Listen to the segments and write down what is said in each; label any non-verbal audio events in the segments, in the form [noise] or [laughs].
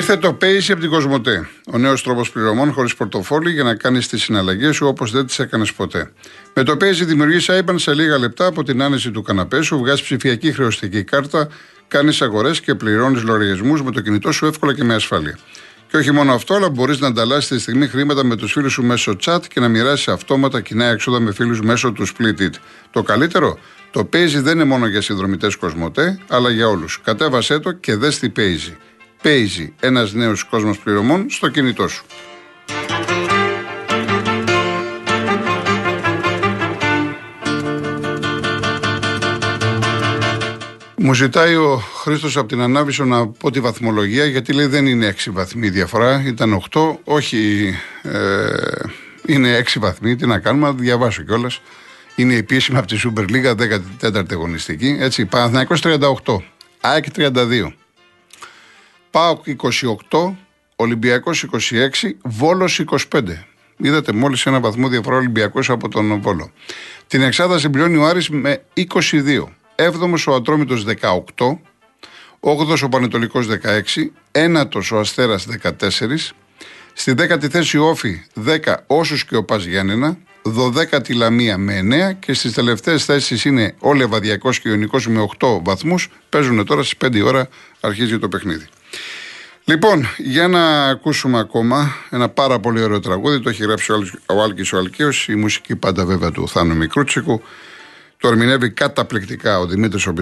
Ήρθε το Pace από την Κοσμοτέ. Ο νέος τρόπος πληρωμών χωρίς πορτοφόλι για να κάνεις τις συναλλαγές σου όπως δεν τις έκανες ποτέ. Με το Pace δημιουργείς IBAN σε λίγα λεπτά από την άνεση του καναπέ σου, βγάζεις ψηφιακή χρεωστική κάρτα, κάνεις αγορές και πληρώνεις λογαριασμούς με το κινητό σου εύκολα και με ασφάλεια. Και όχι μόνο αυτό, αλλά μπορείς να ανταλλάσσεις τη στιγμή χρήματα με τους φίλους σου μέσω chat και να μοιράσεις αυτόματα κοινά έξοδα με φίλους μέσω του Split It. Το καλύτερο, το Pace δεν είναι μόνο για συνδρομητές Κοσμοτέ, αλλά για όλους. Κατέβασέ το και δες τι Pace. Paisy, ένας νέος κόσμος πληρωμών στο κινητό σου. Μου ζητάει ο Χρήστος από την Ανάβησο να πω τη βαθμολογία, γιατί λέει δεν είναι 6 βαθμοί διαφορά, ήταν 8. Όχι, ε, είναι 6 βαθμοί. Τι να κάνουμε, να διαβάσω κιόλας. Είναι επίσημα από τη Super League, 14η αγωνιστική. Έτσι, Παναθηναϊκός 38, ΑΕΚ 32. ΠΑΟΚ 28, Ολυμπιακός 26, Βόλος 25. Είδατε μόλις ένα βαθμό διαφορά Ολυμπιακός από τον Βόλο. Την εξάδα συμπληρώνει ο Άρης με 22. 7ο ο Ατρόμητος 18, 8ο ο Πανετολικός 16, 9ο ο Αστέρας 14, στη 10η θέση ο Όφη 10 όσους και ο Πας Γιάννενα, 12η Λαμία με 9 και στις τελευταίες θέσεις είναι ο Λεβαδιακός και ο Ιωνικός με 8 βαθμούς. Παίζουν τώρα στις 5 ώρα αρχίζει το παιχνίδι. Λοιπόν, για να ακούσουμε ακόμα ένα πάρα πολύ ωραίο τραγούδι. Το έχει γράψει ο Άλκη ο Αλκαίος, η μουσική πάντα βέβαια του Θάνου Μικρούτσικου. Το ερμηνεύει καταπληκτικά ο Δημήτρης ο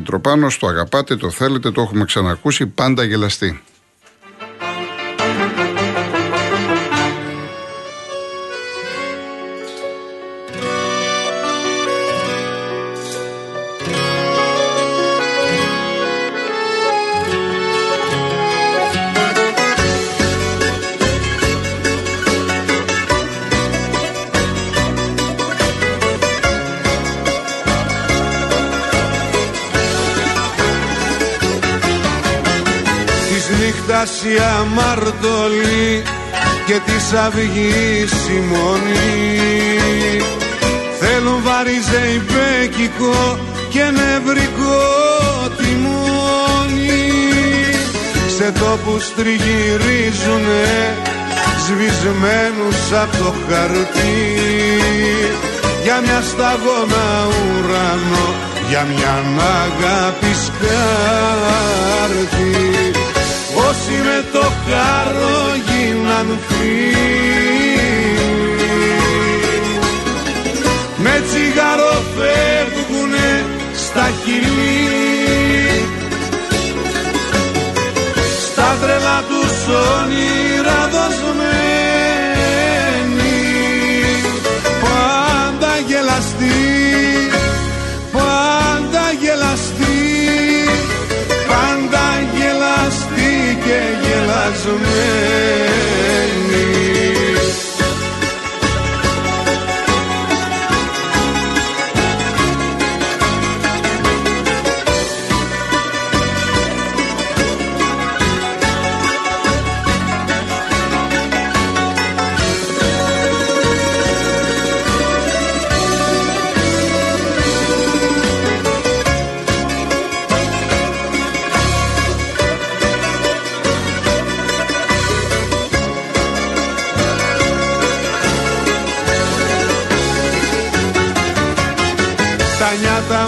Το αγαπάτε, το θέλετε, το έχουμε ξανακούσει. Πάντα γελαστή. Η αμαρτωλή και της αυγής η μονή θέλουν βαριζεϊμπέκικο και νευρικό τιμόνι. Σε τόπους τριγυρίζουνε σβησμένους από το χαρτί. Για μια σταγόνα ουρανό για μια αγάπη σκάρτη όσοι με το χαρό γίναν με τσιγάρο φεύγουνε στα χειλή στα τρελά τους όνειρα δοσμένοι πάντα γελαστοί πάντα γελαστοί sorriso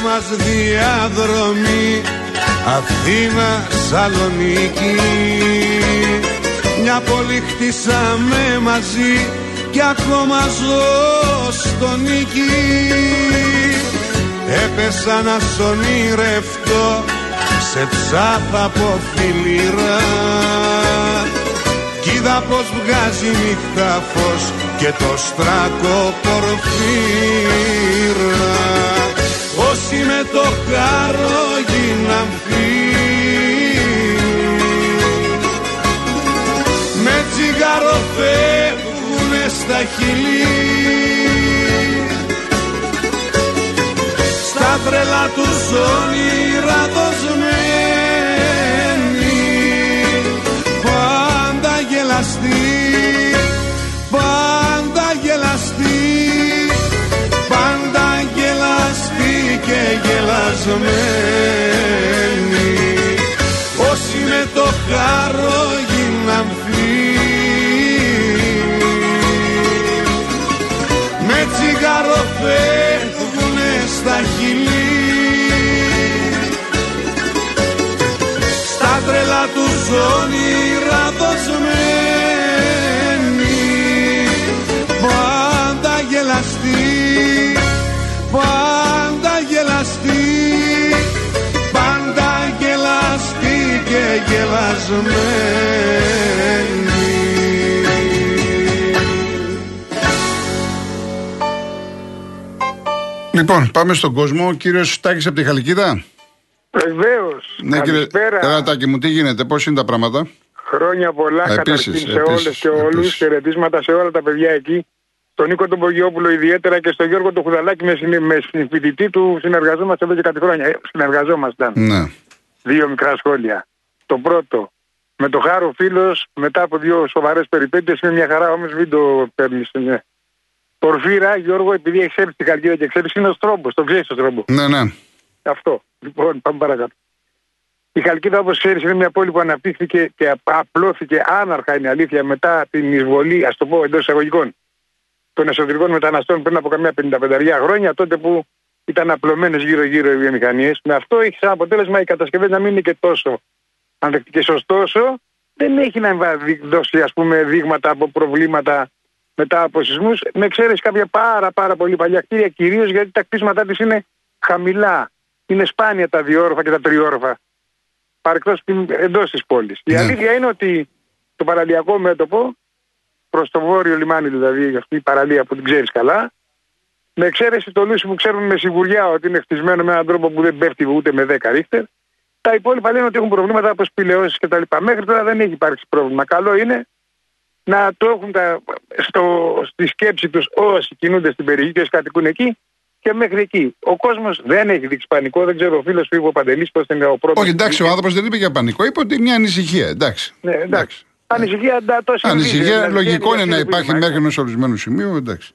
μας διαδρομή. Αθήνα Σαλονίκη Μια πόλη χτίσαμε μαζί και ακόμα ζω στο νίκη. Έπεσα να σ' ονειρευτώ σε ψάθα από φιλήρα. Κι είδα πως βγάζει νύχτα φως και το στράκο πορφύρα όσοι με το χάρο γίναν με τσιγάρο φεύγουνε στα χειλή στα τρελά τους όνειρα δοσμένοι πάντα γελαστοί και γελασμένη. Όσοι με το χάρο γίναν με τσιγάρο φεύγουνε στα χειλή στα τρελά του όνειρα δοσμένη πάντα γελαστή γελασμένη Λοιπόν, πάμε στον κόσμο. Ο κύριος Τάκη από τη Χαλκίδα. Βεβαίως. Ναι, Καλησπέρα. κύριε Τάκη μου, τι γίνεται, πώς είναι τα πράγματα; Χρόνια πολλά Επίσης, καταρχήν σε επίσης, όλες και όλους. επίσης. Χαιρετίσματα σε όλα τα παιδιά εκεί. Στον Νίκο τον Πογιόπουλο ιδιαίτερα και στον Γιώργο τον Χουδαλάκη με, συνε- με φοιτητή του συνεργαζόμαστε εδώ και κάτι χρόνια. Ε, συνεργαζόμασταν. Ναι. Δύο μικρά σχόλια. Το πρώτο. Με το χάρο φίλος, μετά από δύο σοβαρές περιπέτειες, είναι μια χαρά όμως μην το παίρνεις. Ναι. Πορφύρα, Γιώργο, επειδή έχεις έρθει στην Καλκίδα και ξέρεις, είναι ο τρόπο. Το ξέρεις το τρόπο. Ναι, ναι. Αυτό. Λοιπόν, πάμε παρακάτω. Η Χαλκίδα, όπως ξέρεις, είναι μια πόλη που αναπτύχθηκε και απ- απλώθηκε άναρχα, είναι αλήθεια, μετά την εισβολή, ας το πω εντός εισαγωγικών, των εσωτερικών μεταναστών πριν από καμιά 55 χρόνια, τότε που ήταν απλωμένες γύρω-γύρω οι βιομηχανίες. Με αυτό έχει σαν αποτέλεσμα οι κατασκευέ να μην είναι και τόσο ανθεκτικέ. Ωστόσο, δεν έχει να βα- δει- δώσει ας πούμε, δείγματα από προβλήματα μετά από σεισμούς, με εξαίρεση κάποια πάρα, πάρα πολύ παλιά κτίρια, κυρίως γιατί τα κτίσματά της είναι χαμηλά. Είναι σπάνια τα διόροφα και τα τριόροφα. Παρεκτός εντός της πόλης. Η Ναι. αλήθεια είναι ότι το παραλιακό μέτωπο, προς το βόρειο λιμάνι δηλαδή, αυτή η παραλία που την ξέρεις καλά, με εξαίρεση το Λούσι που ξέρουν με σιγουριά ότι είναι χτισμένο με έναν τρόπο που δεν πέφτει ούτε με 10 ρίχτερ, τα υπόλοιπα λένε ότι έχουν προβλήματα από σπηλαιώσει κτλ. Μέχρι τώρα δεν έχει υπάρξει πρόβλημα. Καλό είναι να το έχουν τα, στο, στη σκέψη τους όσοι κινούνται στην περιοχή και όσοι κατοικούν εκεί και μέχρι εκεί. Ο κόσμος δεν έχει δείξει πανικό. Δεν ξέρω ο φίλος που είπε ο Παντελής πώς είναι ο πρώτος. Όχι, εντάξει, ο άνθρωπος δεν είπε για πανικό, είπε ότι μια ανησυχία. Εντάξει. Ναι, εντάξει. Ανησυχία, εντά, το συνηθίζει, Ανησυχία, δηλαδή, λογικό είναι βγαίνει να για υπάρχει συνηθίζει, μέχρι ενός ορισμένου σημείου, εντάξει.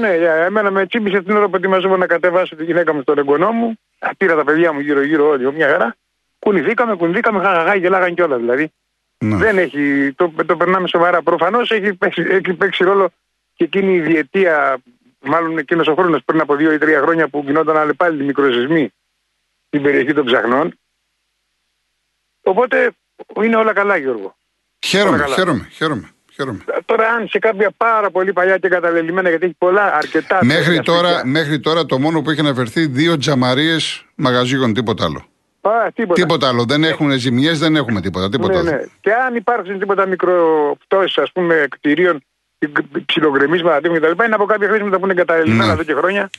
Ναι, για εμένα με τσίπησε την ώρα που ετοιμαζόμουν να κατεβάσω τη γυναίκα μου στον εγγονό μου. Α, Πήρα τα παιδιά μου γύρω-γύρω όλοι, μια χαρά. Κουνηθήκαμε, κουνηθήκαμε, χαχαχά, γελάγαν κιόλας δηλαδή. Ναι. Δεν έχει, το, το περνάμε σοβαρά. Προφανώς έχει, παίξει- έχει παίξει ρόλο και εκείνη η διετία, μάλλον εκείνος ο χρόνος πριν από δύο ή τρία χρόνια που γινόταν αλλεπάλληλοι μικροσυσμοί στην περιοχή των ψαχνών. Οπότε είναι όλα καλά, Γιώργο. Χαίρομαι, Όλα καλά. χαίρομαι, χαίρομαι. χαίρομαι. Τώρα, αν σε κάποια πάρα πολύ παλιά και καταλελειμμένα, γιατί έχει πολλά, αρκετά. Μέχρι τέτοια τώρα, σπίτια. μέχρι τώρα το μόνο που έχει αναφερθεί δύο τζαμαρίες μαγαζίγων, τίποτα άλλο. Α, τίποτα. Τίποτα άλλο. Δεν έχουν ζημιές, δεν έχουμε τίποτα. τίποτα Ναι, άλλο. ναι. Και αν υπάρξουν τίποτα μικροπτώσει, ας πούμε, κτηρίων, ψιλοκρεμίσματα τύπου κτλ., είναι από κάποια χρήσματα που είναι εγκαταλελειμμένα Ναι. εδώ και χρόνια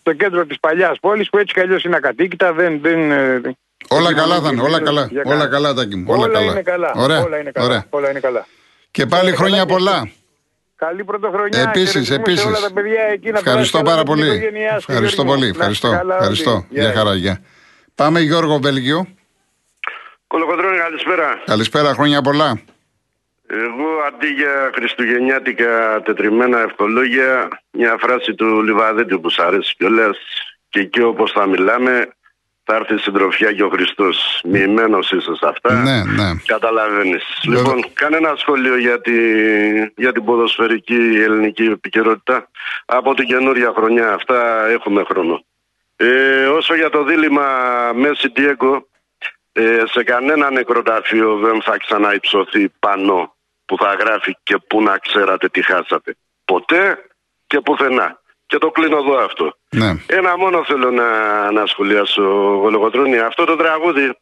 στο κέντρο της παλιάς πόλης, που έτσι κι αλλιώς είναι ακατοίκητα. Δεν, δεν, ε, Όλα δεν καλά είναι θα είναι, όλα καλά. για Όλα κανένα. καλά, Τάκη μου. Όλα, Όλα καλά. είναι καλά. Ωραία, Όλα είναι καλά. ωραία. Όλα είναι καλά. Και πάλι Όλα χρόνια καλά και πολλά. Καλή πρωτοχρονιά. Επίσης, Χαιρετισμούς επίσης. Σε όλα τα παιδιά εκεί, να Ευχαριστώ περάσει πάρα καλά με την πολύ. οικογένειά σου, Ευχαριστώ Γιώργη μου. πολύ. Να είστε Ευχαριστώ. καλά όλοι. Ευχαριστώ. Γεια. Γεια χαρά, γεια. Πάμε Γιώργο Βέλγιο. Κολοκοντρώνη, καλησπέρα. Καλησπέρα, χρόνια πολλά. Εγώ αντί για χριστουγεννιάτικα τετριμένα ευχολόγια, μια φράση του Λιβαδίτη που σ' αρέσει κιόλας και εκεί όπως θα μιλάμε θα έρθει η συντροφιά και ο Χριστός. Μοιημένος είσαι σε αυτά. Ναι, ναι. Καταλαβαίνεις. Βέβαια. Λοιπόν, κανένα σχόλιο για, τη, για την ποδοσφαιρική ελληνική επικαιρότητα. Από την καινούρια χρονιά αυτά έχουμε χρόνο. Ε, όσο για το δίλημα Μέση Ντιέγκο, ε, σε κανένα νεκροταφείο δεν θα ξαναυψωθεί πανό που θα γράφει και πού να ξέρατε τι χάσατε. Ποτέ και πουθενά. Και το κλείνω εδώ αυτό. ναι. Ένα μόνο θέλω να, να σχολιάσω, Γολογοτρώνη. Αυτό το τραγούδι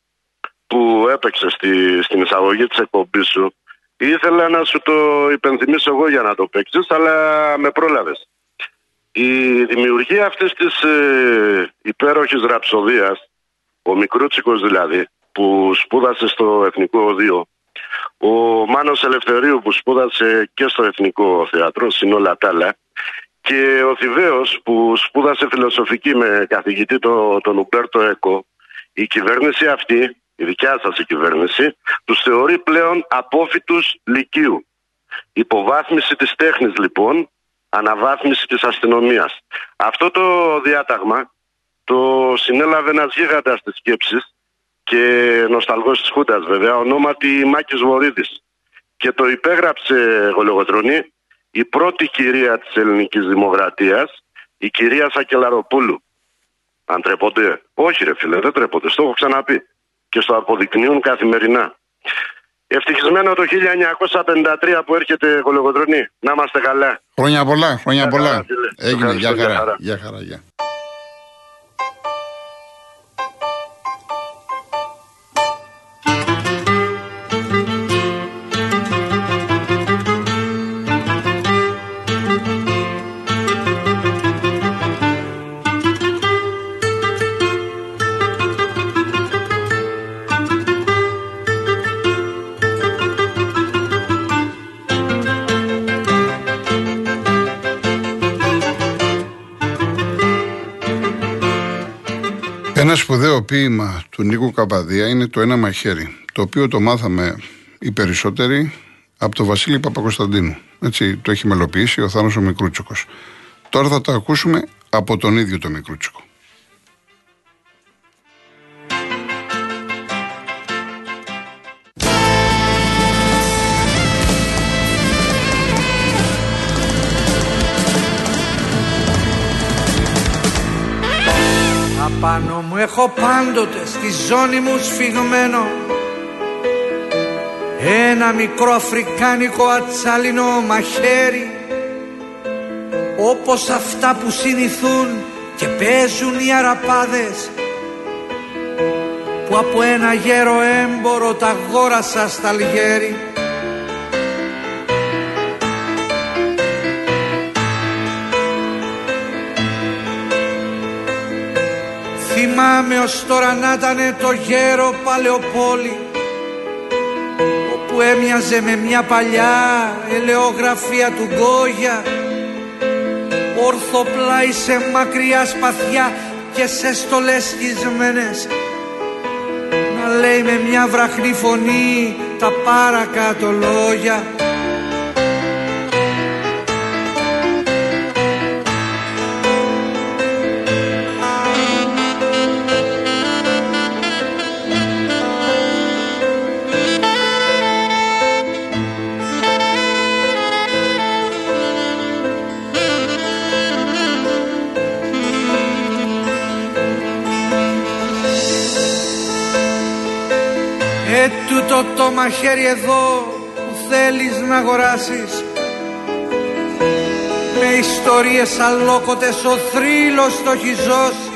που έπαιξε στη, στην εισαγωγή της εκπομπής σου ήθελα να σου το υπενθυμίσω εγώ για να το παίξεις, αλλά με πρόλαβες. Η δημιουργία αυτής της ε, υπέροχης ραψοδίας, ο Μικρούτσικος δηλαδή, που σπούδασε στο Εθνικό Οδείο, ο Μάνος Ελευθερίου που σπούδασε και στο Εθνικό Θέατρο, συν όλα τα άλλα, και ο Θηβαίος που σπούδασε φιλοσοφική με καθηγητή το, τον Ουμπέρτο Έκο, η κυβέρνηση αυτή, η δικιά σας η κυβέρνηση, τους θεωρεί πλέον απόφυτους λυκείου. Υποβάθμιση της τέχνης λοιπόν, αναβάθμιση της αστυνομίας. Αυτό το διάταγμα το συνέλαβε ένας γίγαντας της σκέψης και νοσταλγός της Χούντας βέβαια, ονόματι Μάκης Βορύδης. Και το υπέγραψε, Γολογοτρονή, η πρώτη κυρία της ελληνικής δημοκρατίας η κυρία Σακελαροπούλου. Αν τρέπονται; Όχι, ρε φίλε, δεν τρέπονται. Στο έχω ξαναπεί. Και στο αποδεικνύουν καθημερινά. Ευτυχισμένο το 1953 που έρχεται Κολογοτρονή. Να είμαστε καλά. Χρόνια πολλά, χρόνια πολλά. Έγινε, Έγινε, γεια χαρά. Γεια χαρά, γεια. Ένα σπουδαίο ποίημα του Νίκου Καπαδία είναι το ένα μαχαίρι, το οποίο το μάθαμε οι περισσότεροι από τον Βασίλη Παπακοσταντίνου. Έτσι, το έχει μελοποιήσει ο Θάνος ο Μικρούτσικος. Τώρα θα το ακούσουμε από τον ίδιο το Μικρούτσικο. Απάνω μου. Έχω πάντοτε στη ζώνη μου σφιγμένο ένα μικρό αφρικάνικο ατσάλινο μαχαίρι όπως αυτά που συνηθούν και παίζουν οι αραπάδες που από ένα γέρο έμπορο τα αγόρασα στα λιγέρι Θυμάμαι ως τώρα να ήταν το γέρο παλαιοπόλη όπου έμοιαζε με μια παλιά ελαιογραφία του Γκόγια. Ορθοπλάι σε μακριά σπαθιά και σε στολές σχισμένες να λέει με μια βραχνή φωνή τα παρακάτω λόγια μαχαίρι εδώ που θέλεις να αγοράσεις. Με ιστορίες αλόκοτες ο θρύλος το έχει ζώσει.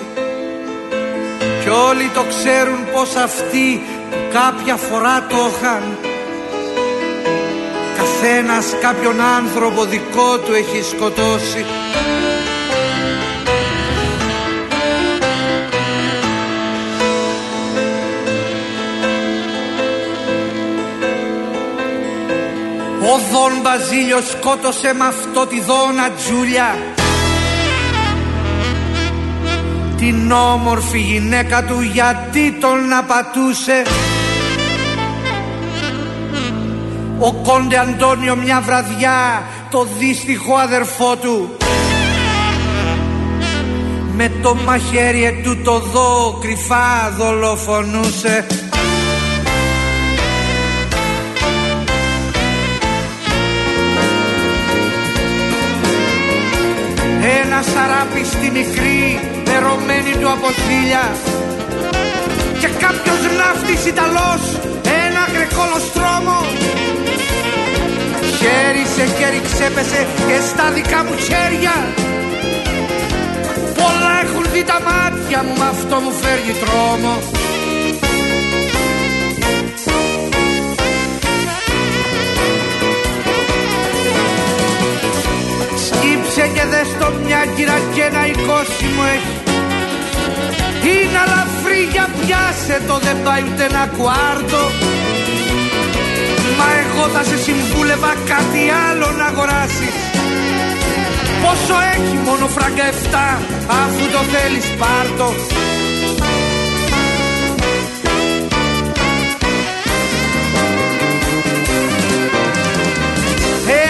Κι όλοι το ξέρουν πως αυτοί που κάποια φορά το είχαν Καθένας κάποιον άνθρωπο δικό του έχει σκοτώσει Δον Μπαζίλιος σκότωσε με αυτό τη Δόνα Τζούλια. Την όμορφη γυναίκα του γιατί τον απατούσε. Ο Κόντε Αντώνιο μια βραδιά το δύστιχο αδερφό του. Με το μαχαίρι του το δω κρυφά δολοφονούσε από ζήλια και κάποιος ναύτης Ιταλός ένα γρεκόλοστρόμο χέρι σε χέρι ξέπεσε και στα δικά μου χέρια. Πολλά έχουν δει τα μάτια μου, μ' αυτό μου φέρνει τρόμο. Σκύψε και δες το μια κύρα και ένα εικόσιμο έχει Είναι αλαφρύ για πιάσε το δεν πάει ούτε ένα κουάρτο. Μα εγώ θα σε συμβούλευα κάτι άλλο να αγοράσεις. Πόσο έχει μόνο φράγκα 7 αφού το θέλεις πάρτο.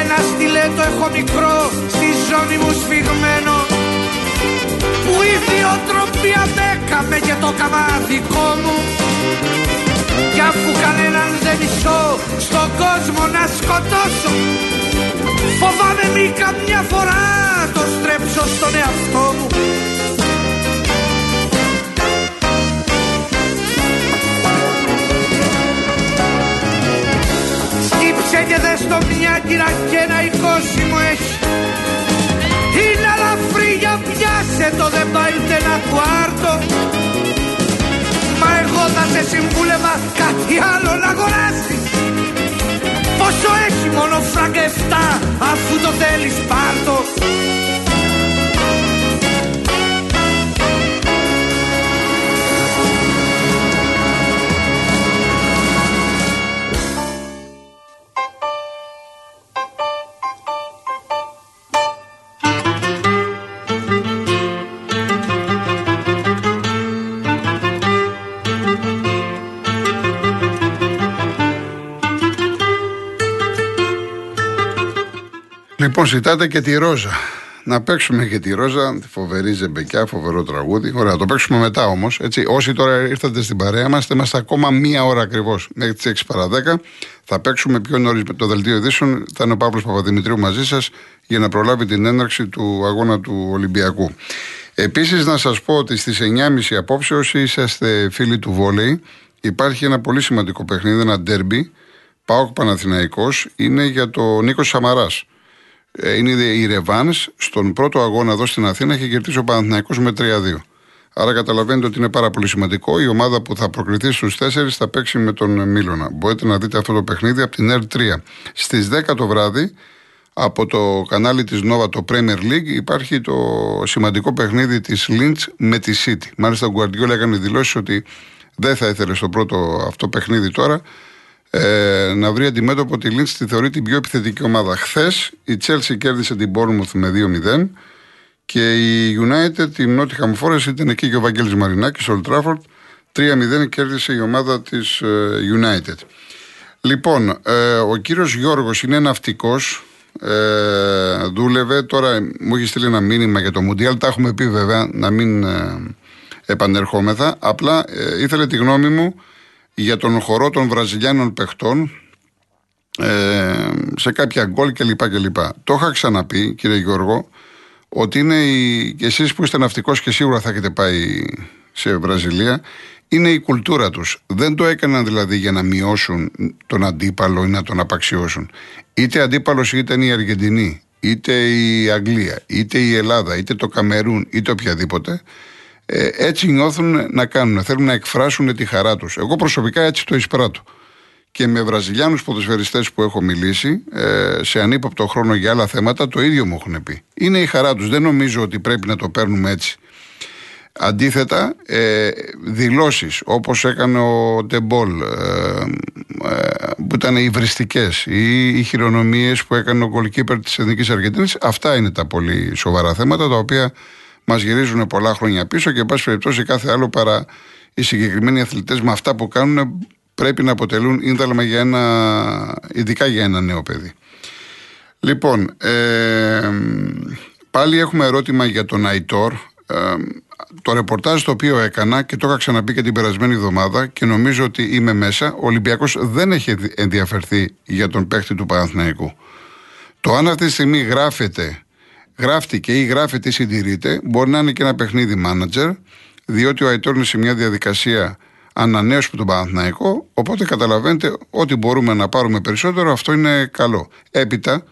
Ένα στιλέτο έχω μικρό στη ζώνη μου σφιγμένο. που η ιδιοτροπία με και το καμάδικό μου. Κι αφού κανέναν δεν μισώ στον κόσμο να σκοτώσω Φοβάμαι μη καμιά φορά το στρέψω γράψω στον εαυτό μου. Σκύψε και δες το μια κύρα και ένα μου έχει πιάσε το δεν πάει ούτε ένα κουάρτο. Μα εγώ θα σε συμβούλευα κάτι άλλο να αγοράσεις. Πόσο έχει μόνο φράγκα αφού το θέλεις πάρτο Λοιπόν, ζητάτε και τη Ρόζα. Να παίξουμε και τη Ρόζα, τη φοβερή ζεμπεκιά, φοβερό τραγούδι. Ωραία, το παίξουμε μετά όμως. Όσοι τώρα ήρθατε στην παρέα μας, είμαστε ακόμα μία ώρα ακριβώς, μέχρι τις 6 παρα 10. Θα παίξουμε πιο νωρίς με το δελτίο ειδήσεων. Θα είναι ο Παύλος Παπαδημητρίου μαζί σας για να προλάβει την έναρξη του αγώνα του Ολυμπιακού. Επίσης, να σας πω ότι στις 9.30 απόψε, όσοι είσαστε φίλοι του βόλεϊ, υπάρχει ένα πολύ σημαντικό παιχνίδι, ένα ντέρμπι. Πάοκ Παναθηναϊκός είναι για το Νίκος Σαμαράς. Ε, είναι η Ρεβάν στον πρώτο αγώνα εδώ στην Αθήνα και κερδίσει ο Παναθηναϊκός με 3-2. Άρα καταλαβαίνετε ότι είναι πάρα πολύ σημαντικό. Η ομάδα που θα προκριθεί στους 4 θα παίξει με τον Μίλωνα. Μπορείτε να δείτε αυτό το παιχνίδι από την R3. Στις 10 το βράδυ, από το κανάλι της Nova, το Premier League, υπάρχει το σημαντικό παιχνίδι της Lynch με τη City. Μάλιστα, ο Guardiola έκανε δηλώσεις ότι δεν θα ήθελε στο πρώτο αυτό παιχνίδι τώρα ε, να βρει αντιμέτωπο τη Λίντς τη θεωρεί την πιο επιθετική ομάδα. Χθες η Chelsea κέρδισε την Bournemouth με 2-0 και η United την Nottingham Forest ήταν εκεί και ο Βαγγέλης Μαρινάκης, ο Old Trafford 3-0 κέρδισε η ομάδα της ε, United. Λοιπόν, ε, ο κύριος Γιώργος είναι ναυτικός, ε, δούλευε, τώρα μου έχει στείλει ένα μήνυμα για το Μουντιάλ, τα έχουμε πει βέβαια να μην ε, επανερχόμεθα, απλά ε, ήθελε τη γνώμη μου για τον χορό των Βραζιλιάνων παιχτών ε, σε κάποια γκολ κλπ. κλπ. Το είχα ξαναπεί, κύριε Γιώργο, ότι είναι η, και εσείς που είστε ναυτικός και σίγουρα θα έχετε πάει σε Βραζιλία, είναι η κουλτούρα τους. Δεν το έκαναν δηλαδή για να μειώσουν τον αντίπαλο ή να τον απαξιώσουν. Είτε αντίπαλος είτε η Αργεντινή, είτε η Αγγλία, είτε η Ελλάδα, είτε το Καμερούν, είτε οποιαδήποτε. Ε, έτσι νιώθουν να κάνουν. Θέλουν να εκφράσουν τη χαρά τους. Εγώ προσωπικά έτσι το εισπράττω. Και με Βραζιλιάνους ποδοσφαιριστές που έχω μιλήσει, ε, σε ανύποπτο χρόνο για άλλα θέματα, το ίδιο μου έχουν πει. Είναι η χαρά τους. Δεν νομίζω ότι πρέπει να το παίρνουμε έτσι. Αντίθετα, ε, δηλώσεις όπως έκανε ο Ντεμπόλ ε, ε, που ήταν υβριστικές ή οι χειρονομίες που έκανε ο γκολκίπερ της Εθνικής Αργεντίνης αυτά είναι τα πολύ σοβαρά θέματα τα οποία μας γυρίζουν πολλά χρόνια πίσω και, εν πάση περιπτώσει, κάθε άλλο παρά οι συγκεκριμένοι αθλητές με αυτά που κάνουν πρέπει να αποτελούν ίνδαλμα για ένα, ειδικά για ένα νέο παιδί. Λοιπόν, ε, πάλι έχουμε ερώτημα για τον Αϊτόρ. Ε, το ρεπορτάζ το οποίο έκανα και το είχα ξαναπεί και την περασμένη εβδομάδα και νομίζω ότι είμαι μέσα, ο Ολυμπιακός δεν έχει ενδιαφερθεί για τον παίχτη του Παναθηναϊκού. Το αν αυτή τη στιγμή γράφεται γράφτηκε ή γράφεται ή συντηρείται, μπορεί να είναι και ένα παιχνίδι manager, διότι ο Αϊτόρ είναι σε μια διαδικασία ανανέωσης του τον Παναθηναϊκό, οπότε καταλαβαίνετε ότι μπορούμε να πάρουμε περισσότερο, αυτό είναι καλό. Έπειτα,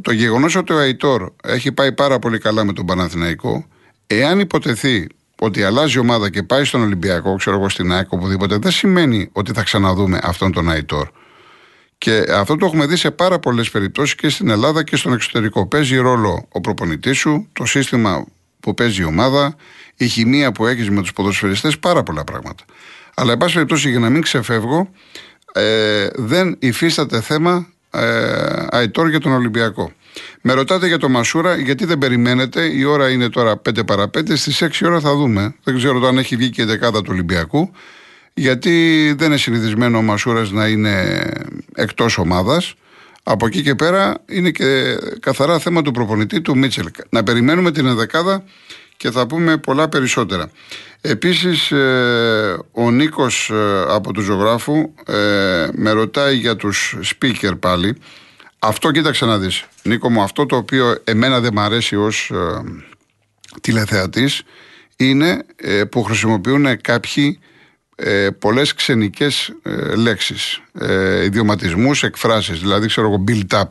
το γεγονός ότι ο Αϊτόρ έχει πάει πάρα πολύ καλά με τον Παναθηναϊκό, εάν υποτεθεί ότι αλλάζει ομάδα και πάει στον Ολυμπιακό, ξέρω εγώ στην ΑΕΚ, οπουδήποτε, δεν σημαίνει ότι θα ξαναδούμε αυτόν τον Αϊτόρ. Και αυτό το έχουμε δει σε πάρα πολλές περιπτώσεις και στην Ελλάδα και στον εξωτερικό. Παίζει ρόλο ο προπονητής σου, το σύστημα που παίζει η ομάδα, η χημεία που έχεις με τους ποδοσφαιριστές, πάρα πολλά πράγματα. Αλλά, εν πάση περιπτώσει, για να μην ξεφεύγω, ε, δεν υφίσταται θέμα ε, αετόρ για τον Ολυμπιακό. Με ρωτάτε για το Μασούρα, γιατί δεν περιμένετε. Η ώρα είναι τώρα 5 παρα 5. Στις 6 ώρα θα δούμε. Δεν ξέρω αν έχει βγει και η δεκάδα του Ολυμπιακού γιατί δεν είναι συνηθισμένο ο Μασούρας να είναι εκτός ομάδας. Από εκεί και πέρα είναι και καθαρά θέμα του προπονητή του Μίτσελ. Να περιμένουμε την ενδεκάδα και θα πούμε πολλά περισσότερα. Επίσης ε, ο Νίκος ε, από του ζωγράφου ε, με ρωτάει για τους speaker πάλι. Αυτό κοίταξε να δεις. Νίκο μου, αυτό το οποίο εμένα δεν μ' αρέσει ως ε, τηλεθεατής είναι ε, που χρησιμοποιούν κάποιοι ε, πολλές ξενικές ε, λέξεις, ε, ιδιωματισμούς, εκφράσεις, δηλαδή ξέρω εγώ build up.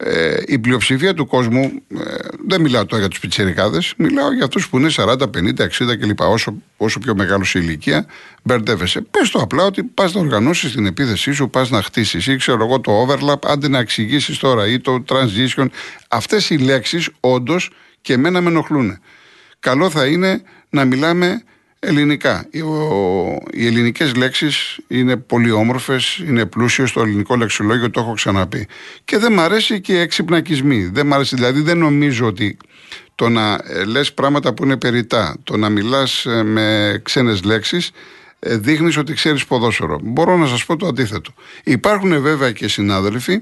Ε, η πλειοψηφία του κόσμου, ε, δεν μιλάω τώρα για τους πιτσιρικάδες, μιλάω για αυτούς που είναι 40, 50, 60 κλπ. Όσο, όσο πιο μεγάλο η ηλικία, μπερδεύεσαι. Πες το απλά ότι πας να οργανώσεις την επίθεσή σου, πας να χτίσεις ή ξέρω εγώ το overlap, άντε να εξηγήσεις τώρα ή το transition. Αυτές οι λέξεις όντως και εμένα με ενοχλούν. Καλό θα είναι να μιλάμε ελληνικά. Οι, ο, οι ελληνικές λέξεις είναι πολύ όμορφες, είναι πλούσιο στο ελληνικό λεξιλόγιο, το έχω ξαναπεί. Και δεν μ' αρέσει και οι εξυπνακισμοί. Δεν μ' αρέσει, δηλαδή δεν νομίζω ότι το να ε, λες πράγματα που είναι περιτά, το να μιλάς ε, με ξένες λέξεις, ε, δείχνεις ότι ξέρεις ποδόσφαιρο. Μπορώ να σας πω το αντίθετο. Υπάρχουν βέβαια και συνάδελφοι,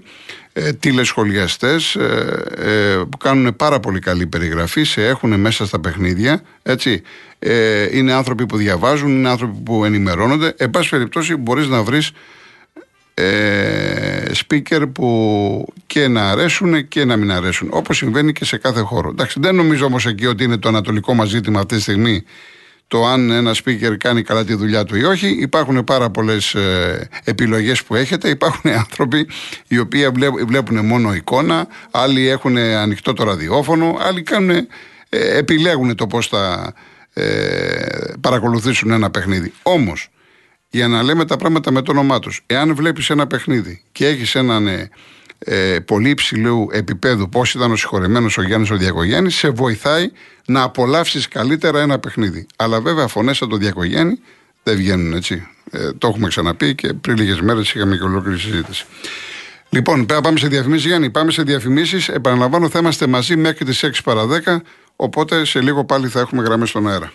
ε, τηλεσχολιαστές ε, ε, που κάνουν πάρα πολύ καλή περιγραφή, σε έχουν μέσα στα παιχνίδια, έτσι. Ε, είναι άνθρωποι που διαβάζουν, είναι άνθρωποι που ενημερώνονται. Εν πάση περιπτώσει μπορείς να βρεις ε, speaker που και να αρέσουν και να μην αρέσουν. Όπως συμβαίνει και σε κάθε χώρο. Εντάξει, δεν νομίζω όμως εκεί ότι είναι το ανατολικό μας ζήτημα αυτή τη στιγμή το αν ένα speaker κάνει καλά τη δουλειά του ή όχι. Υπάρχουν πάρα πολλές ε, επιλογές που έχετε. Υπάρχουν [laughs] άνθρωποι οι οποίοι βλέπουν μόνο εικόνα, άλλοι έχουν ανοιχτό το ραδιόφωνο, άλλοι κάνουν, ε, επιλέγουν το πώς θα ε, παρακολουθήσουν ένα παιχνίδι. Όμως, για να λέμε τα πράγματα με το όνομά τους, εάν βλέπεις ένα παιχνίδι και έχεις έναν ε, ε, πολύ υψηλού επίπεδου, πώς ήταν ο συγχωρεμένος ο Γιάννης ο Διακογέννης, σε βοηθάει να απολαύσεις καλύτερα ένα παιχνίδι. Αλλά βέβαια φωνές από τον Διακογέννη δεν βγαίνουν έτσι. Ε, το έχουμε ξαναπεί και πριν λίγες μέρες είχαμε και ολόκληρη συζήτηση. Λοιπόν, πάμε σε διαφημίσεις, Γιάννη. Πάμε σε διαφημίσεις. Επαναλαμβάνω, θα είμαστε μαζί μέχρι τις 6 παρα 10. Οπότε σε λίγο πάλι θα έχουμε γραμμές στον αέρα.